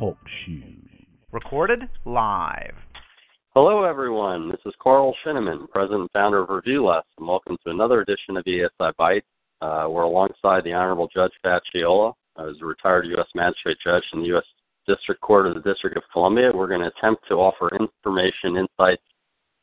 Talk shoes. Recorded live. Hello, everyone. This is Karl Schieneman, President and founder of ReviewLess, and welcome to another edition of ESI Bytes. Uh, we're alongside the Honorable Judge Facciola, who's a retired U.S. Magistrate Judge in the U.S. District Court of the District of Columbia. We're going to attempt to offer information, insights,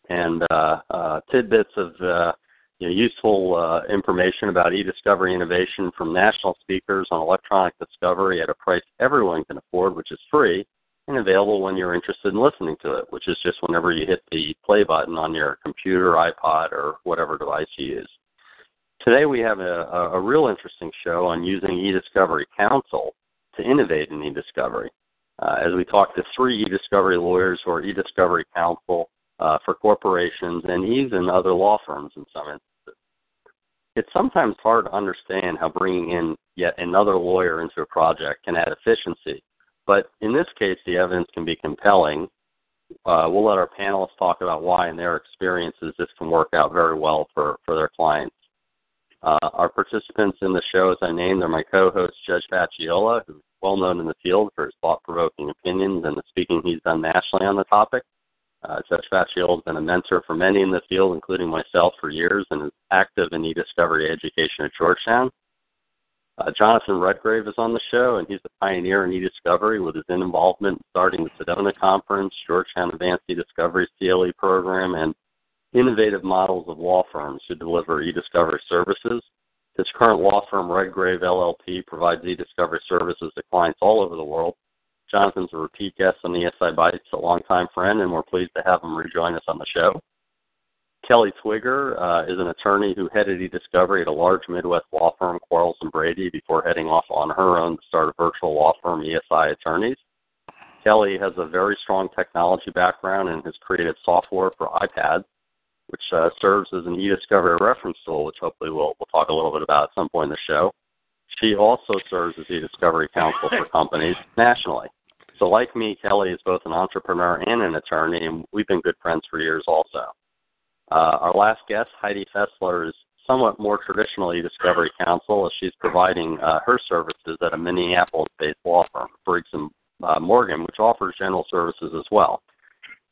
and uh, uh, tidbits of uh, you know, useful uh, information about e-discovery innovation from national speakers on electronic discovery at a price everyone can afford, which is free and available when you're interested in listening to it, which is just whenever you hit the play button on your computer, iPod, or whatever device you use. Today we have a, a, real interesting show on using eDiscovery Counsel to innovate in eDiscovery. Uh, as we talk to three eDiscovery lawyers who are eDiscovery counsel uh, for corporations and even other law firms in some instances. It's sometimes hard to understand how bringing in yet another lawyer into a project can add efficiency, but in this case, the evidence can be compelling. Uh, we'll let our panelists talk about why, in their experiences, this can work out very well for, for their clients. Uh, our participants in the show, as I named, are my co-host Judge Facciola, who's well known in the field for his thought-provoking opinions and the speaking he's done nationally on the topic. Uh, Judge Facciola has been a mentor for many in the field, including myself, for years, and is active in e-discovery education at Georgetown. Uh, Jonathan Redgrave is on the show, and he's a pioneer in e-discovery with his involvement starting the Sedona Conference, Georgetown Advanced E-Discovery CLE program, and innovative models of law firms who deliver e-discovery services. His current law firm, Redgrave LLP, provides e-discovery services to clients all over the world. Jonathan's a repeat guest on the ESI Bytes, a longtime friend, and we're pleased to have him rejoin us on the show. Kelly Twigger uh, is an attorney who headed e-discovery at a large Midwest law firm, Quarles and Brady, before heading off on her own to start a virtual law firm, ESI Attorneys. Kelly has a very strong technology background and has created software for iPads which uh, serves as an e-discovery reference tool, which hopefully we'll, we'll talk a little bit about at some point in the show. She also serves as e-discovery counsel for companies nationally. So like me, Kelly is both an entrepreneur and an attorney, and we've been good friends for years also. Uh, our last guest, Heidi Fessler, is somewhat more traditionally e-discovery counsel as she's providing uh, her services at a Minneapolis-based law firm, Briggs and uh, Morgan, which offers general services as well.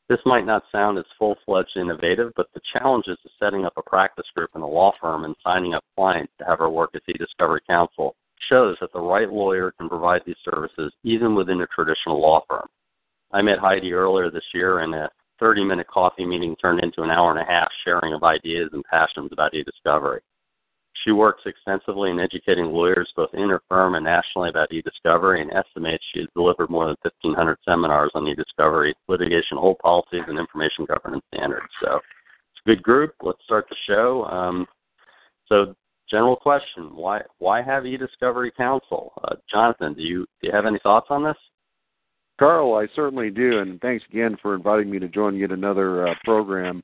This might not sound as full fledged innovative, but the challenges of setting up a practice group in a law firm and signing up clients to have her work as e-discovery counsel shows that the right lawyer can provide these services even within a traditional law firm. I met Heidi earlier this year and a 30 minute coffee meeting turned into an hour and a half sharing of ideas and passions about e-discovery. She works extensively in educating lawyers both in her firm and nationally about e-discovery and estimates she has delivered more than 1,500 seminars on e-discovery, litigation hold policies, and information governance standards. So it's a good group. Let's start the show. Um, so general question, why why have e-discovery counsel? Uh, Jonathan, do you, do you have any thoughts on this? Karl, I certainly do, and thanks again for inviting me to join yet another uh, program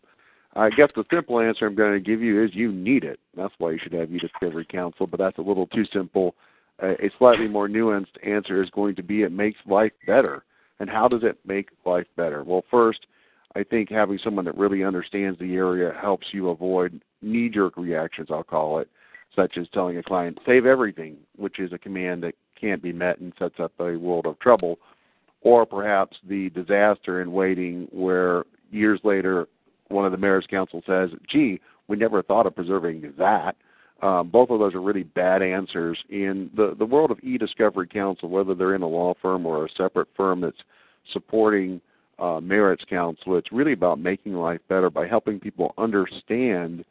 I guess the simple answer I'm going to give you is you need it. That's why you should have e-discovery counsel, but that's a little too simple. A slightly more nuanced answer is going to be it makes life better. And how does it make life better? Well, first, I think having someone that really understands the area helps you avoid knee jerk reactions, I'll call it, such as telling a client, save everything, which is a command that can't be met and sets up a world of trouble, or perhaps the disaster in waiting where years later one of the merits counsel says, gee, we never thought of preserving that. Um, both of those are really bad answers. In the, the world of e-discovery counsel, whether they're in a law firm or a separate firm that's supporting uh, merits counsel, it's really about making life better by helping people understand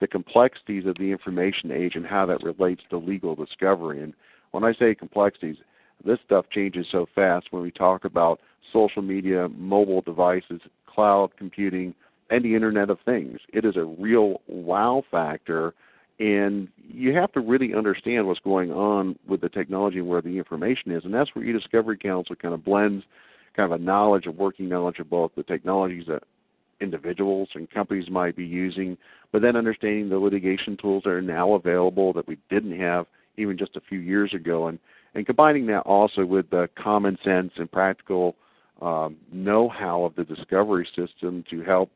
the complexities of the information age and how that relates to legal discovery. And when I say complexities, this stuff changes so fast when we talk about social media, mobile devices, cloud computing, and the Internet of Things. It is a real wow factor and you have to really understand what's going on with the technology and where the information is, and that's where eDiscovery Counsel kind of blends kind of a knowledge, a working knowledge of both the technologies that individuals and companies might be using, but then understanding the litigation tools that are now available that we didn't have even just a few years ago, and and combining that also with the common sense and practical um, know-how of the discovery system to help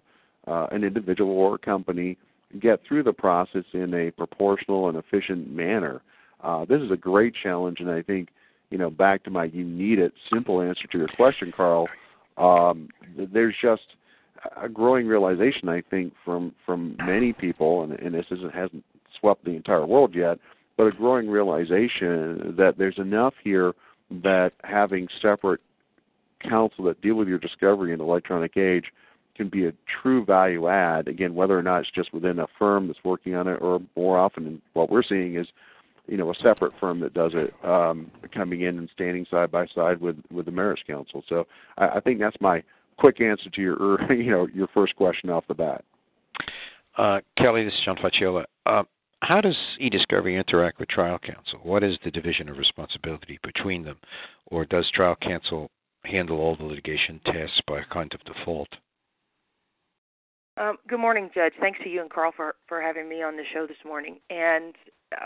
uh, an individual or a company get through the process in a proportional and efficient manner. Uh, this is a great challenge, and I think, you know, back to my you need it simple answer to your question, Karl. Um, there's just a growing realization, I think, from from many people, and, and this isn't hasn't swept the entire world yet, but a growing realization that there's enough here that having separate counsel that deal with your discovery in the electronic age can be a true value add. Again, whether or not it's just within a firm that's working on it, or more often what we're seeing is, you know, a separate firm that does it, um, coming in and standing side by side with with the merits counsel. So I, I think that's my quick answer to your you know your first question off the bat. Uh, Kelly, this is John Facciola. Uh, how does eDiscovery interact with trial counsel? What is the division of responsibility between them, or does trial counsel handle all the litigation tasks by kind of default? Um, good morning, Judge. Thanks to you and Karl for for having me on the show this morning. And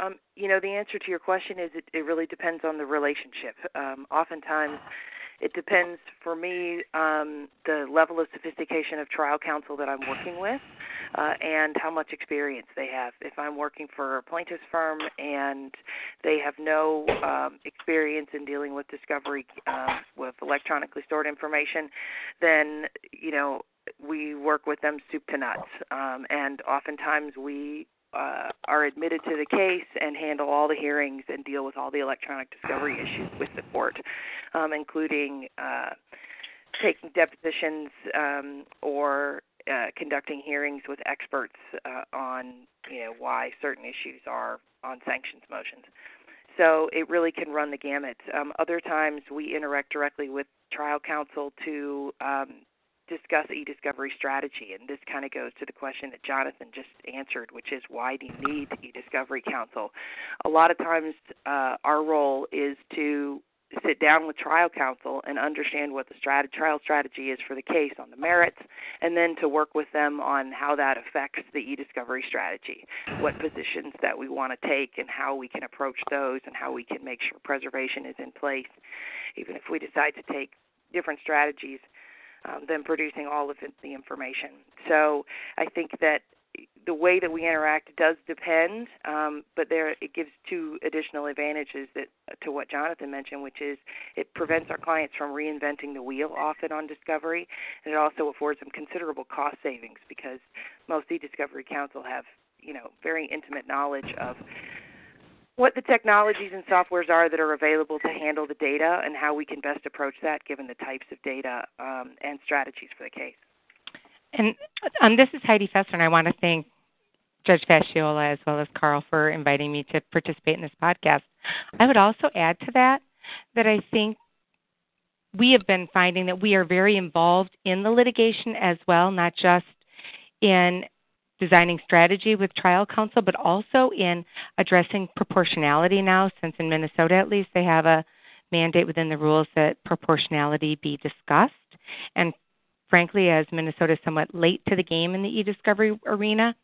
um, you know, the answer to your question is it, it really depends on the relationship. Um, oftentimes, it depends for me um, the level of sophistication of trial counsel that I'm working with uh, and how much experience they have. If I'm working for a plaintiff's firm and they have no um, experience in dealing with discovery uh, with electronically stored information, then you know we work with them soup to nuts, um, and oftentimes we uh, are admitted to the case and handle all the hearings and deal with all the electronic discovery issues with the court, um, including uh, taking depositions um, or uh, conducting hearings with experts uh, on you know why certain issues are on sanctions motions. So it really can run the gamut. Um, other times we interact directly with trial counsel to um, discuss e-discovery strategy and this kind of goes to the question that Jonathan just answered which is why do you need e-discovery counsel a lot of times uh, our role is to sit down with trial counsel and understand what the strat- trial strategy is for the case on the merits, and then to work with them on how that affects the e-discovery strategy, what positions that we want to take, and how we can approach those, and how we can make sure preservation is in place, even if we decide to take different strategies um, than producing all of the information. So I think that the way that we interact does depend, um, but there it gives two additional advantages that to what Jonathan mentioned, which is it prevents our clients from reinventing the wheel often on discovery, and it also affords them considerable cost savings because most e-discovery counsel have you know very intimate knowledge of what the technologies and softwares are that are available to handle the data and how we can best approach that given the types of data um, and strategies for the case. And um, this is Heidi Fessler, and I want to thank Judge Facciola as well as Karl for inviting me to participate in this podcast. I would also add to that that I think we have been finding that we are very involved in the litigation as well, not just in designing strategy with trial counsel, but also in addressing proportionality now, since in Minnesota at least they have a mandate within the rules that proportionality be discussed. And frankly, as Minnesota is somewhat late to the game in the e discovery arena,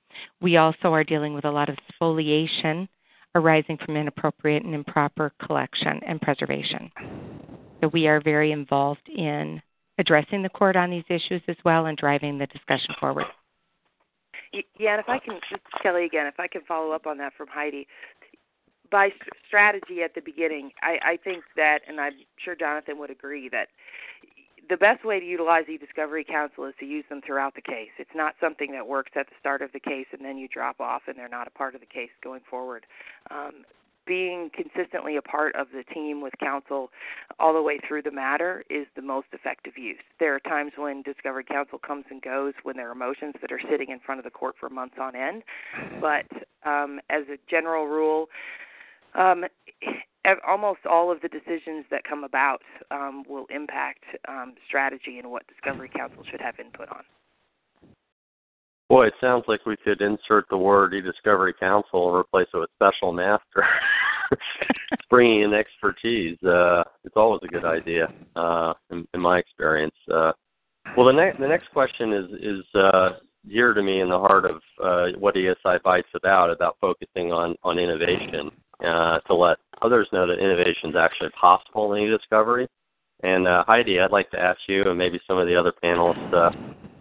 we also are dealing with a lot of spoliation arising from inappropriate and improper collection and preservation. So we are very involved in addressing the court on these issues as well and driving the discussion forward. Yeah, and if I can, Kelly again, if I can follow up on that from Heidi, by strategy at the beginning, I, I think that, and I'm sure Jonathan would agree that the best way to utilize e-discovery counsel is to use them throughout the case. It's not something that works at the start of the case and then you drop off and they're not a part of the case going forward. Um, being consistently a part of the team with counsel all the way through the matter is the most effective use. There are times when discovery counsel comes and goes when there are motions that are sitting in front of the court for months on end, but um, as a general rule, um, almost all of the decisions that come about um, will impact um, strategy and what discovery counsel should have input on. Boy, it sounds like we could insert the word e-discovery counsel and replace it with special master. Bringing in expertise, uh, it's always a good idea, uh, in, in my experience. Uh, well, the next the next question is is uh, dear to me in the heart of uh, what ESI Bite's about about focusing on on innovation uh, to let others know that innovation is actually possible in e-discovery. And uh, Heidi, I'd like to ask you and maybe some of the other panelists, uh,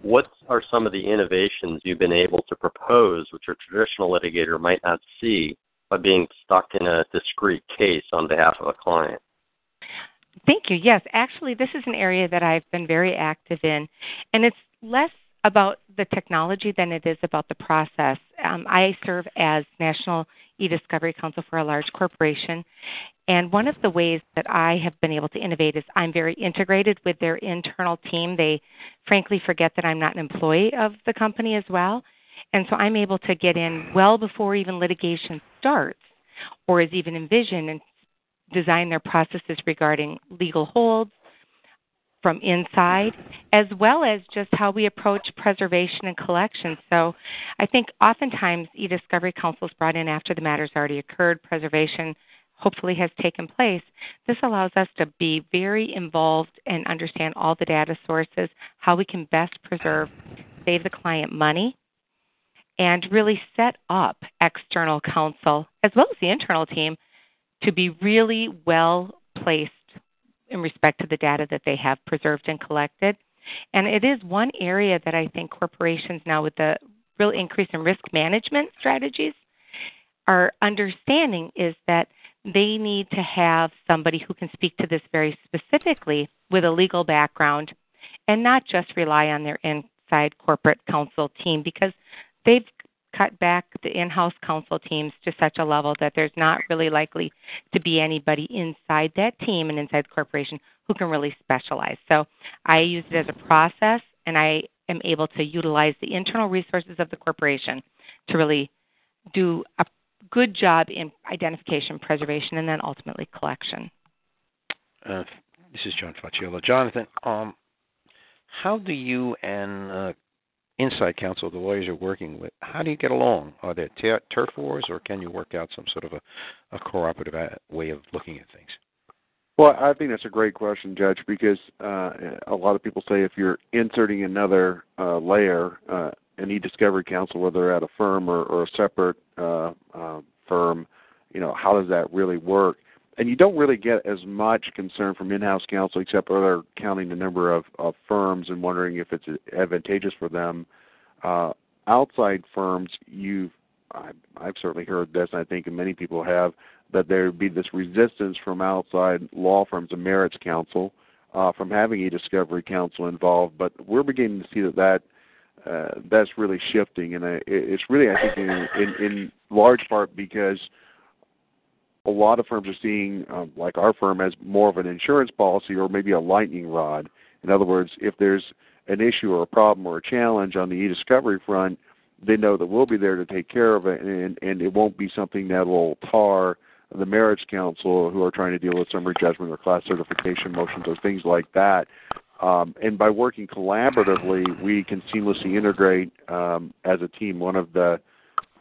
what are some of the innovations you've been able to propose which a traditional litigator might not see by being stuck in a discrete case on behalf of a client? Thank you. Yes, actually, this is an area that I've been very active in, and it's less about the technology than it is about the process. Um, I serve as National e-discovery counsel for a large corporation. And one of the ways that I have been able to innovate is I'm very integrated with their internal team. They frankly forget that I'm not an employee of the company as well. And so I'm able to get in well before even litigation starts or is even envisioned and design their processes regarding legal holds, from inside, as well as just how we approach preservation and collection. So I think oftentimes e discovery counsel is brought in after the matter's already occurred, preservation hopefully has taken place. This allows us to be very involved and understand all the data sources, how we can best preserve, save the client money, and really set up external counsel as well as the internal team to be really well placed in respect to the data that they have preserved and collected. And it is one area that I think corporations now, with the real increase in risk management strategies, are understanding is that they need to have somebody who can speak to this very specifically with a legal background and not just rely on their inside corporate counsel team because they've cut back the in-house counsel teams to such a level that there's not really likely to be anybody inside that team and inside the corporation who can really specialize. So I use it as a process, and I am able to utilize the internal resources of the corporation to really do a good job in identification, preservation, and then ultimately collection. Uh, this is John Facciola. Jonathan, um, how do you and uh, inside counsel, the lawyers you're working with, how do you get along? Are there ter- turf wars, or can you work out some sort of a, a cooperative way of looking at things? Well, I think that's a great question, Judge, because uh, a lot of people say if you're inserting another uh, layer, uh, an e-discovery counsel, whether at a firm or, or a separate uh, uh, firm, you know, how does that really work? And you don't really get as much concern from in-house counsel, except for they're counting the number of, of firms and wondering if it's advantageous for them. Uh, outside firms, you've I've, I've certainly heard this, and I think many people have, that there would be this resistance from outside law firms and merits counsel uh, from having a discovery counsel involved. But we're beginning to see that that uh, that's really shifting, and uh, it's really I think in, in, in large part because a lot of firms are seeing, um, like our firm, as more of an insurance policy or maybe a lightning rod. In other words, if there's an issue or a problem or a challenge on the e-discovery front, they know that we'll be there to take care of it, and and it won't be something that will tar the merits counsel who are trying to deal with summary judgment or class certification motions or things like that. Um, and by working collaboratively, we can seamlessly integrate um, as a team. One of the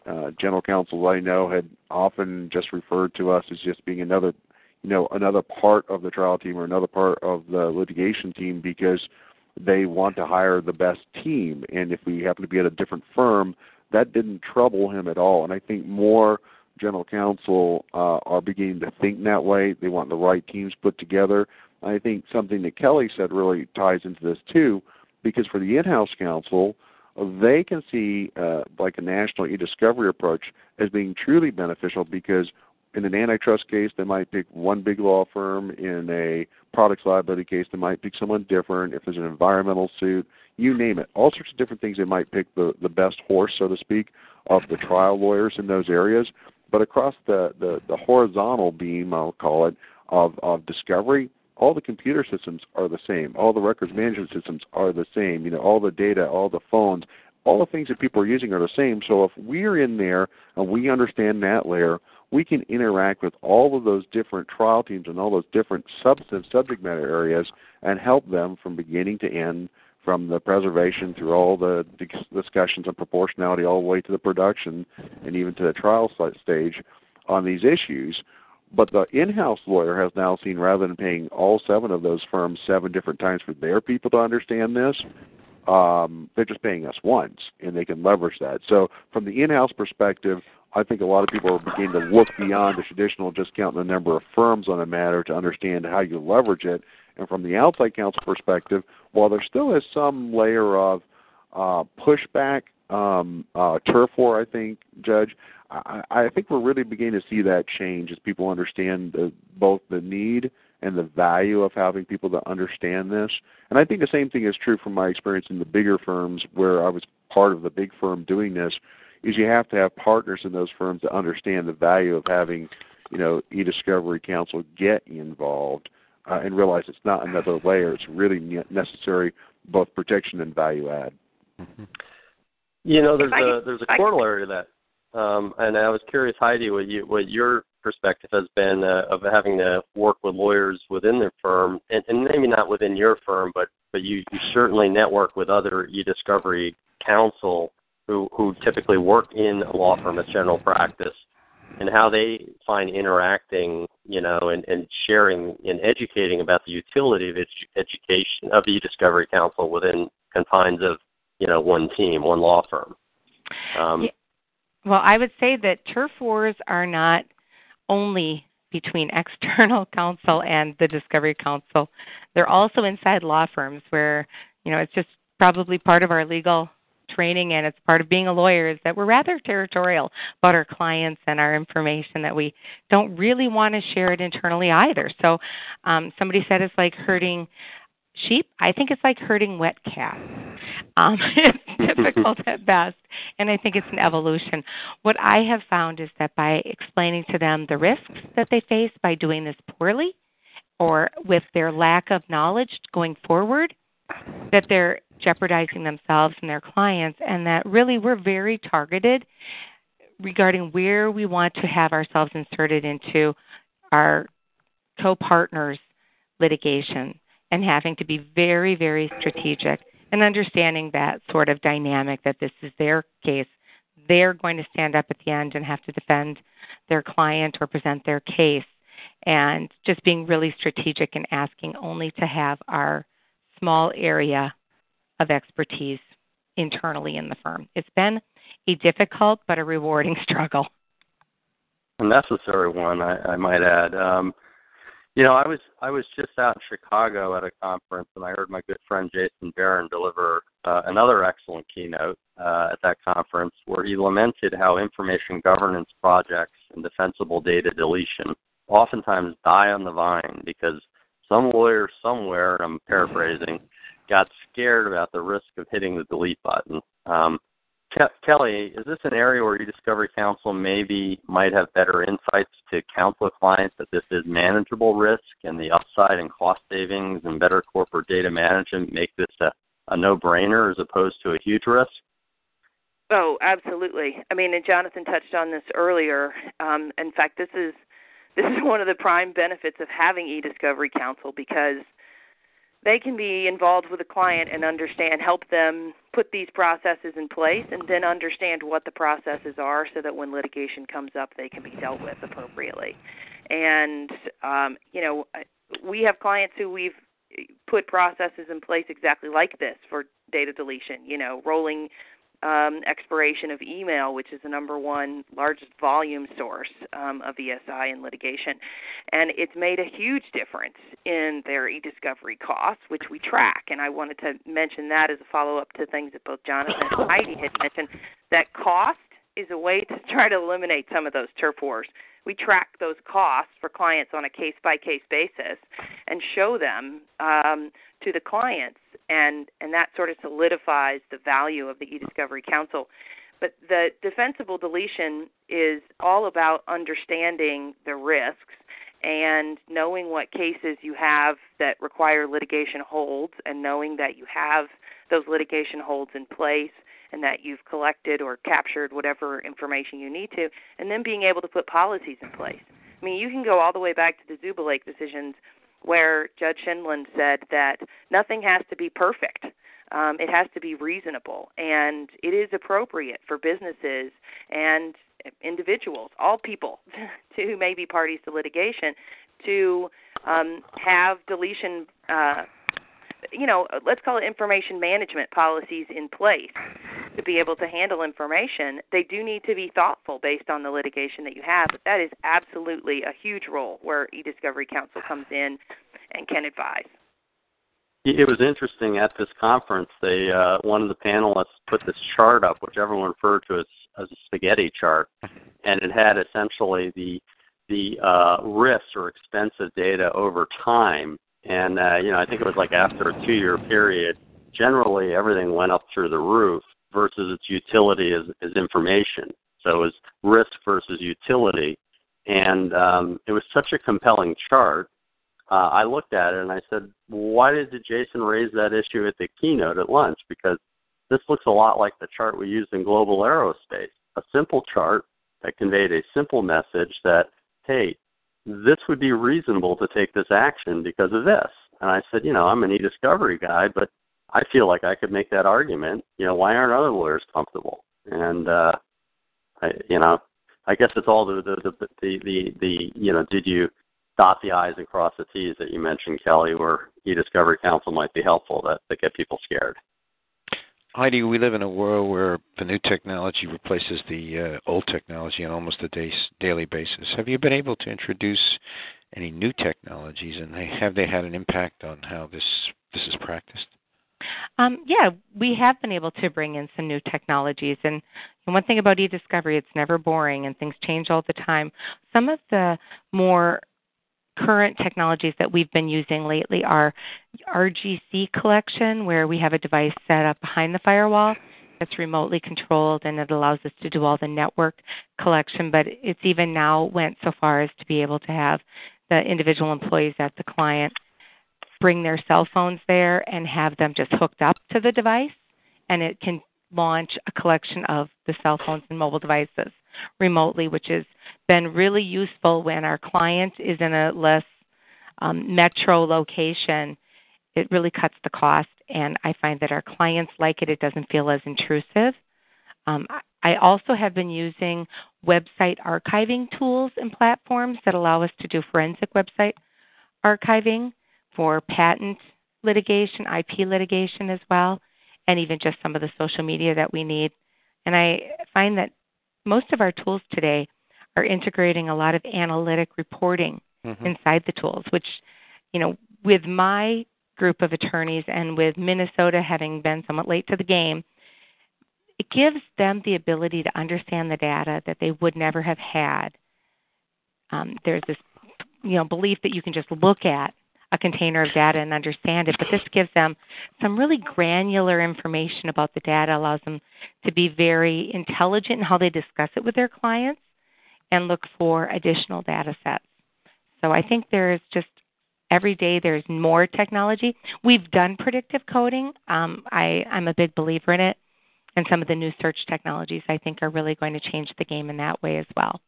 uh, general counsels I know had often just referred to us as just being another, you know, another part of the trial team or another part of the litigation team because they want to hire the best team. And if we happen to be at a different firm, that didn't trouble him at all. And I think more general counsel uh, are beginning to think that way. They want the right teams put together. I think something that Kelly said really ties into this too, because for the in-house counsel, they can see uh, like a national e-discovery approach as being truly beneficial because in an antitrust case they might pick one big law firm. In a products liability case they might pick someone different. If there's an environmental suit you name it. All sorts of different things they might pick the the best horse so to speak of the trial lawyers in those areas. But across the the, the horizontal beam i'll call it of of discovery all the computer systems are the same. All the records management systems are the same. You know, all the data, all the phones, all the things that people are using are the same. So if we're in there and we understand that layer, we can interact with all of those different trial teams and all those different substance subject matter areas and help them from beginning to end from the preservation through all the discussions on proportionality, all the way to the production, and even to the trial stage on these issues. But the in-house lawyer has now seen, rather than paying all seven of those firms seven different times for their people to understand this, um, they're just paying us once, and they can leverage that. So, from the in-house perspective, I think a lot of people are beginning to look beyond the traditional just counting the number of firms on a matter to understand how you leverage it. And from the outside counsel perspective, while there still is some layer of uh, pushback, um, uh, turf war, I think, Judge, I, I think we're really beginning to see that change as people understand the, both the need and the value of having people to understand this. And I think the same thing is true from my experience in the bigger firms where I was part of the big firm doing this is you have to have partners in those firms to understand the value of having, you know, e-discovery counsel get involved uh, and realize it's not another layer. It's really necessary both protection and value add. Mm-hmm. You know, there's a there's a corollary to that, um, and I was curious, Heidi, what you what your perspective has been uh, of having to work with lawyers within their firm, and, and maybe not within your firm, but but you, you certainly network with other e-discovery counsel who who typically work in a law firm as general practice, and how they find interacting, you know, and, and sharing and educating about the utility of edu- education of e-discovery counsel within confines of you know one team, one law firm. Um, yeah. Well, I would say that turf wars are not only between external counsel and the discovery counsel. They're also inside law firms where, you know, it's just probably part of our legal training and it's part of being a lawyer is that we're rather territorial about our clients and our information that we don't really want to share it internally either. So um, somebody said it's like herding sheep. I think it's like herding wet cats. Um, it's difficult at best, and I think it's an evolution. What I have found is that by explaining to them the risks that they face by doing this poorly or with their lack of knowledge going forward, that they're jeopardizing themselves and their clients, and that really we're very targeted regarding where we want to have ourselves inserted into our co partners' litigation and having to be very, very strategic and understanding that sort of dynamic that this is their case. They're going to stand up at the end and have to defend their client or present their case. And just being really strategic and asking only to have our small area of expertise internally in the firm. It's been a difficult but a rewarding struggle. A necessary one, I, I might add. Um, you know, I was I was just out in Chicago at a conference, and I heard my good friend Jason Baron deliver uh, another excellent keynote uh, at that conference, where he lamented how information governance projects and defensible data deletion oftentimes die on the vine because some lawyer somewhere, and I'm paraphrasing, got scared about the risk of hitting the delete button. Um, Ke- Kelly, is this an area where e-discovery counsel maybe might have better insights to counsel clients that this is manageable risk and the upside and cost savings and better corporate data management make this a, a no-brainer as opposed to a huge risk? Oh, absolutely. I mean, and Jonathan touched on this earlier. Um, in fact, this is this is one of the prime benefits of having e-discovery counsel because they can be involved with a client and understand, help them put these processes in place, and then understand what the processes are so that when litigation comes up, they can be dealt with appropriately. And, um, you know, we have clients who we've put processes in place exactly like this for data deletion, you know, rolling um, expiration of email, which is the number one largest volume source um, of ESI in litigation. And it's made a huge difference in their e discovery costs, which we track. And I wanted to mention that as a follow up to things that both Jonathan and Heidi had mentioned that cost is a way to try to eliminate some of those turf wars. We track those costs for clients on a case by case basis and show them um, to the clients, and and that sort of solidifies the value of the e-discovery counsel. But the defensible deletion is all about understanding the risks and knowing what cases you have that require litigation holds and knowing that you have those litigation holds in place and that you've collected or captured whatever information you need to and then being able to put policies in place. I mean, you can go all the way back to the Zubulake decisions where Judge Scheindlin said that nothing has to be perfect. um, it has to be reasonable, and it is appropriate for businesses and individuals, all people, to who may be parties to litigation, to um, have deletion. Uh, you know, let's call it information management policies in place to be able to handle information, they do need to be thoughtful based on the litigation that you have. But that is absolutely a huge role where e-discovery counsel comes in and can advise. It was interesting at this conference. They uh, one of the panelists put this chart up, which everyone referred to as, as a spaghetti chart, and it had essentially the the uh, risks or expensive data over time. And uh, you know, I think it was like after a two-year period, generally everything went up through the roof versus its utility as, as information. So it was risk versus utility, and um, it was such a compelling chart. Uh, I looked at it and I said, "Why did Jason raise that issue at the keynote at lunch?" Because this looks a lot like the chart we used in global aerospace, a simple chart that conveyed a simple message that, hey, this would be reasonable to take this action because of this. And I said, you know, I'm an e-discovery guy, but I feel like I could make that argument. You know, why aren't other lawyers comfortable? And uh, I, you know, I guess it's all the the the the, the, the you know, did you dot the i's and cross the t's that you mentioned, Kelly, where e-discovery counsel might be helpful that that get people scared. Heidi, we live in a world where the new technology replaces the uh, old technology on almost a day, daily basis. Have you been able to introduce any new technologies, and have they had an impact on how this this is practiced? Um, yeah, we have been able to bring in some new technologies. And, and one thing about e-discovery, it's never boring and things change all the time. Some of the more current technologies that we've been using lately are RGC collection, where we have a device set up behind the firewall that's remotely controlled and it allows us to do all the network collection. But it's even now went so far as to be able to have the individual employees at the client bring their cell phones there and have them just hooked up to the device, and it can launch a collection of the cell phones and mobile devices remotely, which has been really useful when our client is in a less um, metro location. It really cuts the cost, and I find that our clients like it. It doesn't feel as intrusive. Um, I also have been using website archiving tools and platforms that allow us to do forensic website archiving for patent litigation, IP litigation as well, and even just some of the social media that we need. And I find that most of our tools today are integrating a lot of analytic reporting mm-hmm. inside the tools, which, you know, with my group of attorneys and with Minnesota having been somewhat late to the game, it gives them the ability to understand the data that they would never have had. Um, there's this, you know, belief that you can just look at a container of data and understand it. But this gives them some really granular information about the data, allows them to be very intelligent in how they discuss it with their clients and look for additional data sets. So I think there's just every day there's more technology. We've done predictive coding. Um, I, I'm a big believer in it. And some of the new search technologies I think are really going to change the game in that way as well.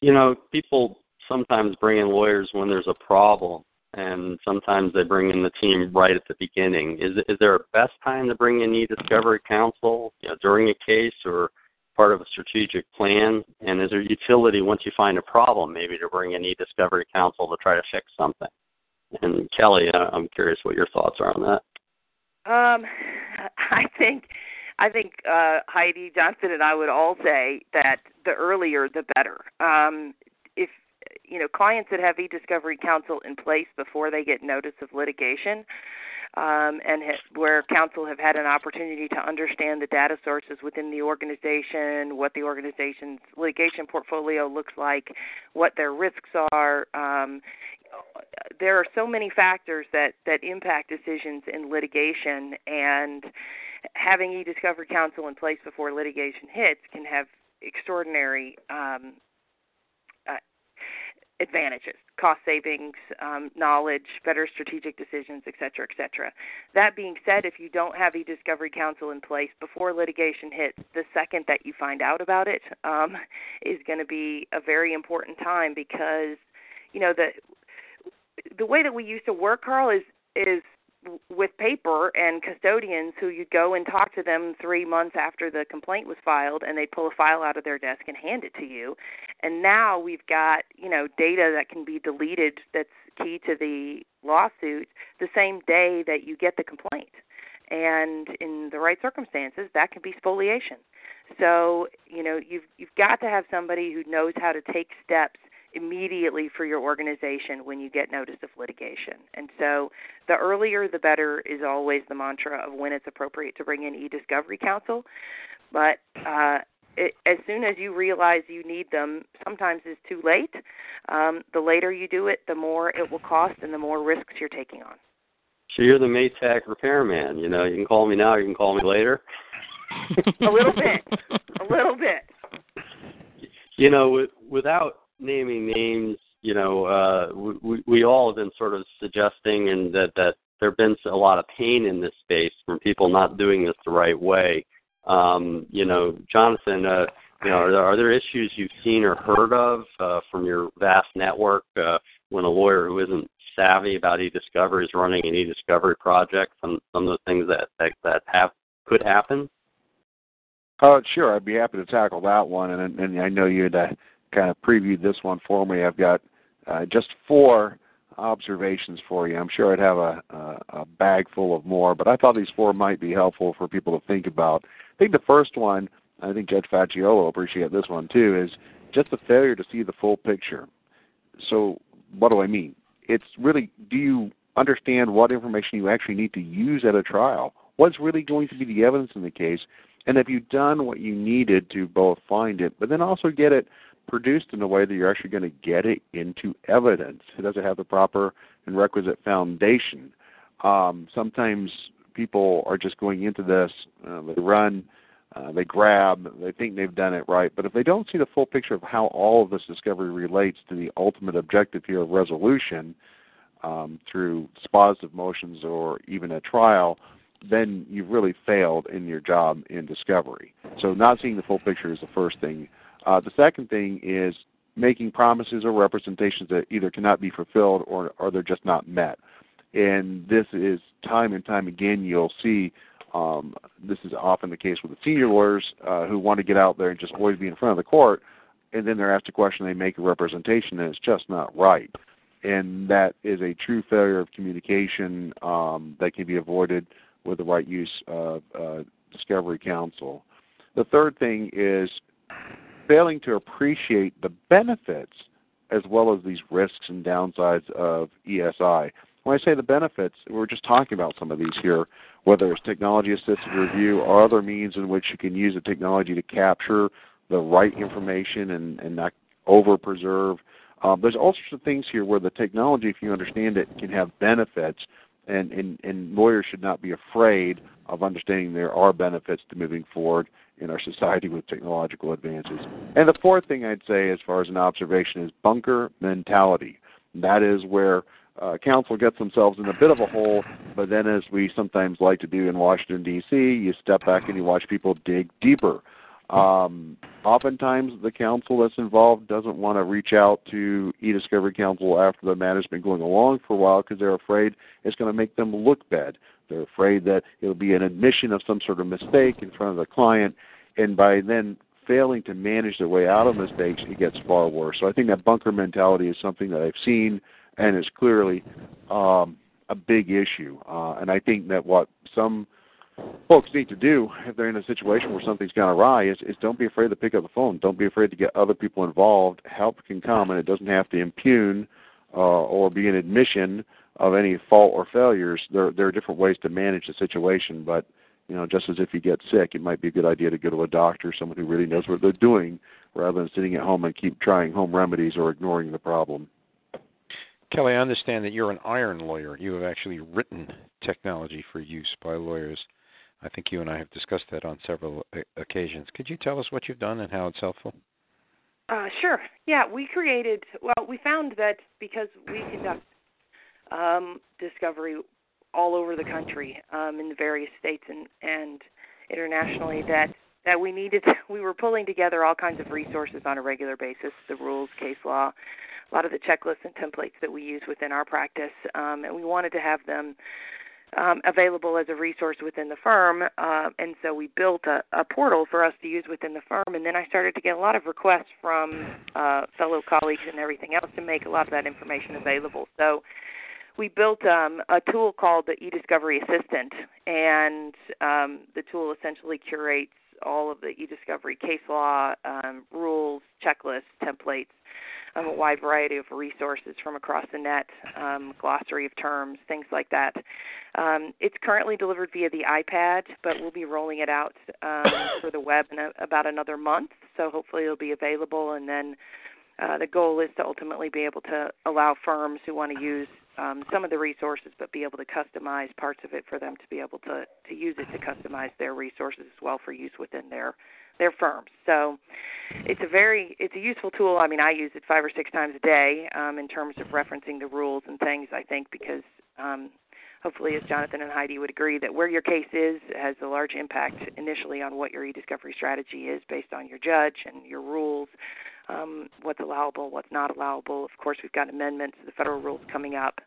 You know, people sometimes bring in lawyers when there's a problem, and sometimes they bring in the team right at the beginning. Is is there a best time to bring in e-discovery counsel? You know, during a case or part of a strategic plan? And is there utility once you find a problem, maybe to bring in e-discovery counsel to try to fix something? And Kelly, I'm curious what your thoughts are on that. Um, I think I think uh, Heidi Jonathan and I would all say that the earlier the better. Um, if you know clients that have e-discovery counsel in place before they get notice of litigation um, and ha- where counsel have had an opportunity to understand the data sources within the organization, what the organization's litigation portfolio looks like, what their risks are. Um, there are so many factors that that impact decisions in litigation, and having e-discovery counsel in place before litigation hits can have extraordinary um, advantages cost savings um, knowledge better strategic decisions et cetera et cetera. That being said if you don't have e-discovery counsel in place before litigation hits the second that you find out about it um, is going to be a very important time because you know the the way that we used to work Karl is is with paper and custodians who you'd go and talk to them three months after the complaint was filed and they'd pull a file out of their desk and hand it to you. And now we've got you know data that can be deleted that's key to the lawsuit the same day that you get the complaint. And in the right circumstances that can be spoliation. So you know you've you've got to have somebody who knows how to take steps immediately for your organization when you get notice of litigation. And so the earlier the better is always the mantra of when it's appropriate to bring in e-discovery counsel. But uh, it, as soon as you realize you need them, sometimes it's too late. Um, the later you do it, the more it will cost and the more risks you're taking on. So you're the Maytag repairman. You know, you can call me now. You can call me later. a little bit. A little bit. You know, without naming names, you know, uh, we, we all have been sort of suggesting and that, that there have been a lot of pain in this space from people not doing this the right way. Um, you know, Jonathan, uh, you know, are there, are there issues you've seen or heard of uh, from your vast network uh, when a lawyer who isn't savvy about e-discovery is running an e-discovery project? Some some of the things that that, that have could happen. Uh, sure, I'd be happy to tackle that one, and and I know you had uh, kind of previewed this one for me. I've got uh, just four observations for you. I'm sure I'd have a, a, a bag full of more, but I thought these four might be helpful for people to think about. I think the first one, I think Judge Facciola will appreciate this one too, is just the failure to see the full picture. So, what do I mean? It's really, do you understand what information you actually need to use at a trial? What's really going to be the evidence in the case? And have you done what you needed to both find it, but then also get it produced in a way that you're actually going to get it into evidence. It doesn't have the proper and requisite foundation. Um, sometimes people are just going into this, uh, they run, uh, they grab, they think they've done it right, but if they don't see the full picture of how all of this discovery relates to the ultimate objective here of resolution um, through dispositive motions or even a trial, then you've really failed in your job in discovery. So, not seeing the full picture is the first thing uh, the second thing is making promises or representations that either cannot be fulfilled or, or they're just not met. And this is time and time again you'll see um, this is often the case with the senior lawyers uh, who want to get out there and just always be in front of the court, and then they're asked a question, they make a representation, and it's just not right. And that is a true failure of communication um, that can be avoided with the right use of uh, discovery counsel. The third thing is failing to appreciate the benefits as well as these risks and downsides of ESI. When I say the benefits, we're just talking about some of these here, whether it's technology assisted review or other means in which you can use the technology to capture the right information and, and not over preserve. Um, there's all sorts of things here where the technology, if you understand it, can have benefits, and, and, and lawyers should not be afraid of understanding there are benefits to moving forward in our society with technological advances. And the fourth thing I'd say, as far as an observation, is bunker mentality. That is where uh, counsel gets themselves in a bit of a hole, but then, as we sometimes like to do in Washington, D.C., you step back and you watch people dig deeper. Um, oftentimes, the counsel that's involved doesn't want to reach out to e-discovery counsel after the matter's been going along for a while because they're afraid it's going to make them look bad. They're afraid that it'll be an admission of some sort of mistake in front of the client, and by then failing to manage their way out of mistakes, it gets far worse. So I think that bunker mentality is something that I've seen and is clearly um, a big issue. Uh, and I think that what some folks need to do if they're in a situation where something's gone awry is, is don't be afraid to pick up the phone. Don't be afraid to get other people involved. Help can come, and it doesn't have to impugn uh, or be an admission of any fault or failures. There there are different ways to manage the situation, but you know, just as if you get sick, it might be a good idea to go to a doctor, someone who really knows what they're doing, rather than sitting at home and keep trying home remedies or ignoring the problem. Kelly, I understand that you're an iron lawyer. You have actually written technology for use by lawyers. I think you and I have discussed that on several occasions. Could you tell us what you've done and how it's helpful? Uh, sure. Yeah, we created. Well, we found that because we conduct um, discovery all over the country um, in the various states and, and internationally that that we needed we were pulling together all kinds of resources on a regular basis the rules case law a lot of the checklists and templates that we use within our practice um, and we wanted to have them um, available as a resource within the firm. Uh, and so we built a, a portal for us to use within the firm. And then I started to get a lot of requests from uh, fellow colleagues and everything else to make a lot of that information available. So we built um, a tool called the eDiscovery Assistant, and um, the tool essentially curates all of the eDiscovery case law, um, rules, checklists, templates, um, a wide variety of resources from across the net, um, glossary of terms, things like that. Um, it's currently delivered via the iPad, but we'll be rolling it out um, for the web in a, about another month. So hopefully it'll be available, and then uh, the goal is to ultimately be able to allow firms who want to use um, some of the resources, but be able to customize parts of it for them to be able to to use it to customize their resources as well for use within their their firms. So it's a very it's a useful tool. I mean, I use it five or six times a day um, in terms of referencing the rules and things. I think because um, hopefully, as Jonathan and Heidi would agree, that where your case is has a large impact initially on what your e-discovery strategy is based on your judge and your rules um, what's allowable, what's not allowable. Of course, we've got amendments to the federal rules coming up.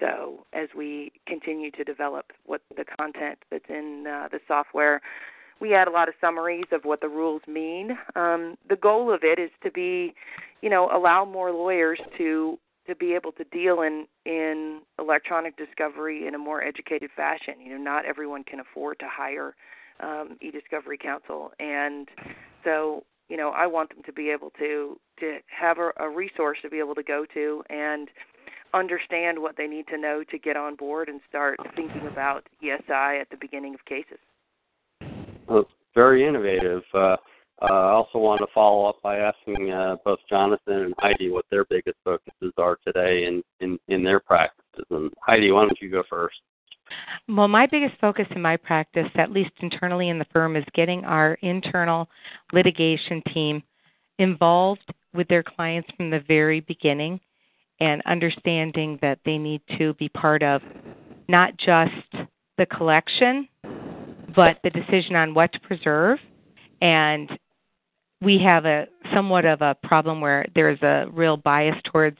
So as we continue to develop what the content that's in uh, the software, we add a lot of summaries of what the rules mean. Um, the goal of it is to be, you know, allow more lawyers to to be able to deal in in electronic discovery in a more educated fashion. You know, not everyone can afford to hire um, e-discovery counsel, and so you know I want them to be able to to have a, a resource to be able to go to and understand what they need to know to get on board and start thinking about ESI at the beginning of cases. Well, very innovative. Uh, uh, I also want to follow up by asking uh, both Jonathan and Heidi what their biggest focuses are today in, in, in their practices. And Heidi, why don't you go first? Well, my biggest focus in my practice, at least internally in the firm, is getting our internal litigation team involved with their clients from the very beginning and understanding that they need to be part of not just the collection, but the decision on what to preserve. And we have a somewhat of a problem where there's a real bias towards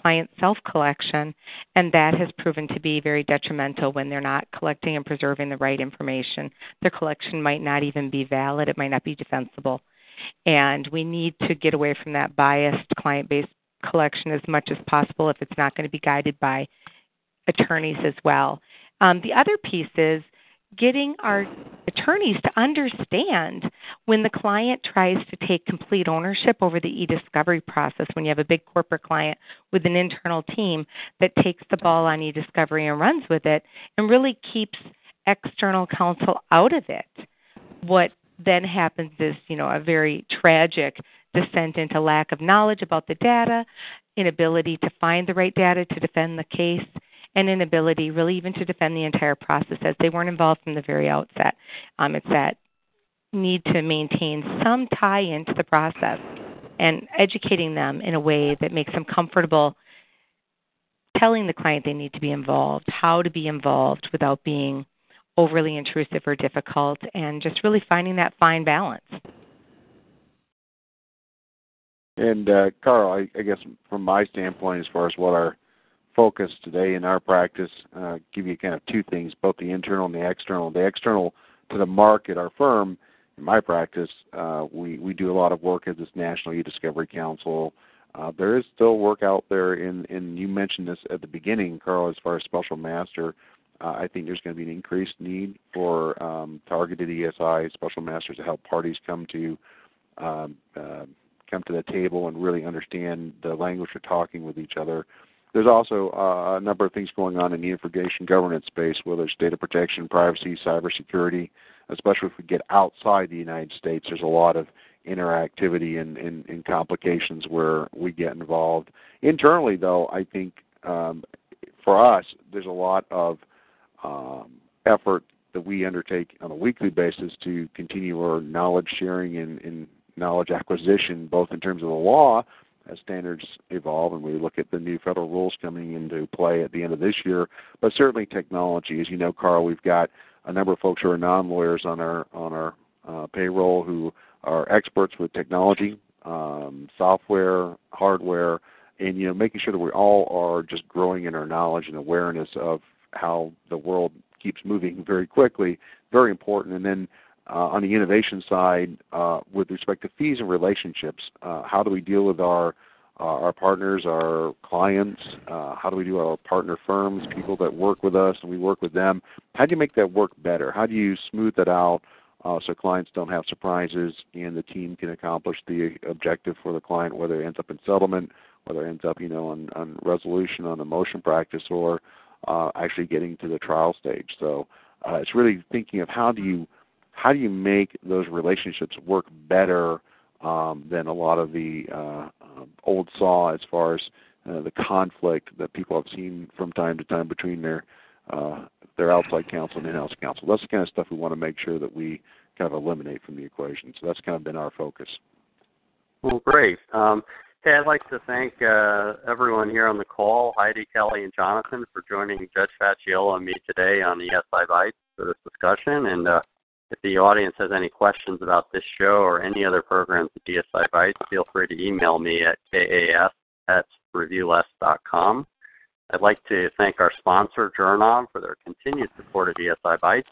client self collection, and that has proven to be very detrimental when they're not collecting and preserving the right information. Their collection might not even be valid, it might not be defensible. And we need to get away from that biased client based collection as much as possible if it's not going to be guided by attorneys as well. Um, the other piece is getting our attorneys to understand when the client tries to take complete ownership over the e-discovery process when you have a big corporate client with an internal team that takes the ball on e-discovery and runs with it and really keeps external counsel out of it. What then happens is you know a very tragic descent into lack of knowledge about the data inability to find the right data to defend the case and inability, really, even to defend the entire process as they weren't involved from the very outset. Um, it's that need to maintain some tie into the process and educating them in a way that makes them comfortable telling the client they need to be involved, how to be involved without being overly intrusive or difficult, and just really finding that fine balance. And uh, Karl, I, I guess from my standpoint, as far as what our focus today in our practice uh, give you kind of two things, both the internal and the external. The external to the market, our firm, in my practice, uh, we, we do a lot of work as this National E-Discovery Counsel. Uh, there is still work out there, in, and you mentioned this at the beginning, Karl, as far as special master. Uh, I think there's going to be an increased need for um, targeted ESI special masters to help parties come to um, uh, come to the table and really understand the language they're talking with each other there's also uh, a number of things going on in the information governance space, whether it's data protection, privacy, cybersecurity, especially if we get outside the United States. There's a lot of interactivity and, and, and complications where we get involved. Internally, though, I think um, for us, there's a lot of um, effort that we undertake on a weekly basis to continue our knowledge sharing and, and knowledge acquisition, both in terms of the law as standards evolve and we look at the new federal rules coming into play at the end of this year, but certainly technology. As you know, Karl, we've got a number of folks who are non-lawyers on our on our uh, payroll who are experts with technology, um, software, hardware, and you know making sure that we all are just growing in our knowledge and awareness of how the world keeps moving very quickly, very important. And then on the innovation side, uh, with respect to fees and relationships, uh, how do we deal with our uh, our partners, our clients? Uh, how do we do our partner firms, people that work with us and we work with them? How do you make that work better? How do you smooth that out uh, so clients don't have surprises and the team can accomplish the objective for the client, whether it ends up in settlement, whether it ends up, you know, on, on resolution on a motion practice or uh, actually getting to the trial stage. So uh, it's really thinking of how do you how do you make those relationships work better um, than a lot of the uh, um, old saw as far as uh, the conflict that people have seen from time to time between their uh, their outside counsel and in-house counsel. That's the kind of stuff we want to make sure that we kind of eliminate from the equation. So that's kind of been our focus. Well, great. Um, hey, I'd like to thank uh, everyone here on the call, Heidi, Kelly, and Jonathan, for joining Judge Facciola and me today on the ESIBytes for this discussion. And uh, if the audience has any questions about this show or any other programs at ESIBytes, feel free to email me at kas at reviewless.com. I'd like to thank our sponsor, Jurnav, for their continued support of ESIBytes.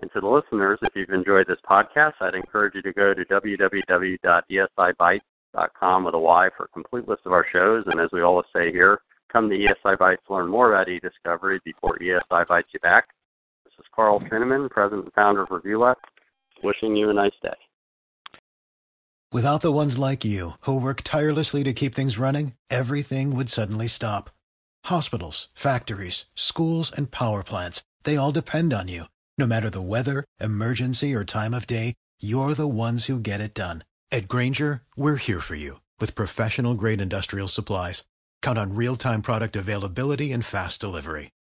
And to the listeners, if you've enjoyed this podcast, I'd encourage you to go to www.esibytes.com with a Y for a complete list of our shows. And as we always say here, come to ESIBytes to learn more about e-discovery before ESI bites you back. This is Karl Schieneman, President and Founder of ReviewLess, wishing you a nice day. Without the ones like you, who work tirelessly to keep things running, everything would suddenly stop. Hospitals, factories, schools, and power plants, they all depend on you. No matter the weather, emergency, or time of day, you're the ones who get it done. At Grainger, we're here for you with professional grade industrial supplies. Count on real time product availability and fast delivery.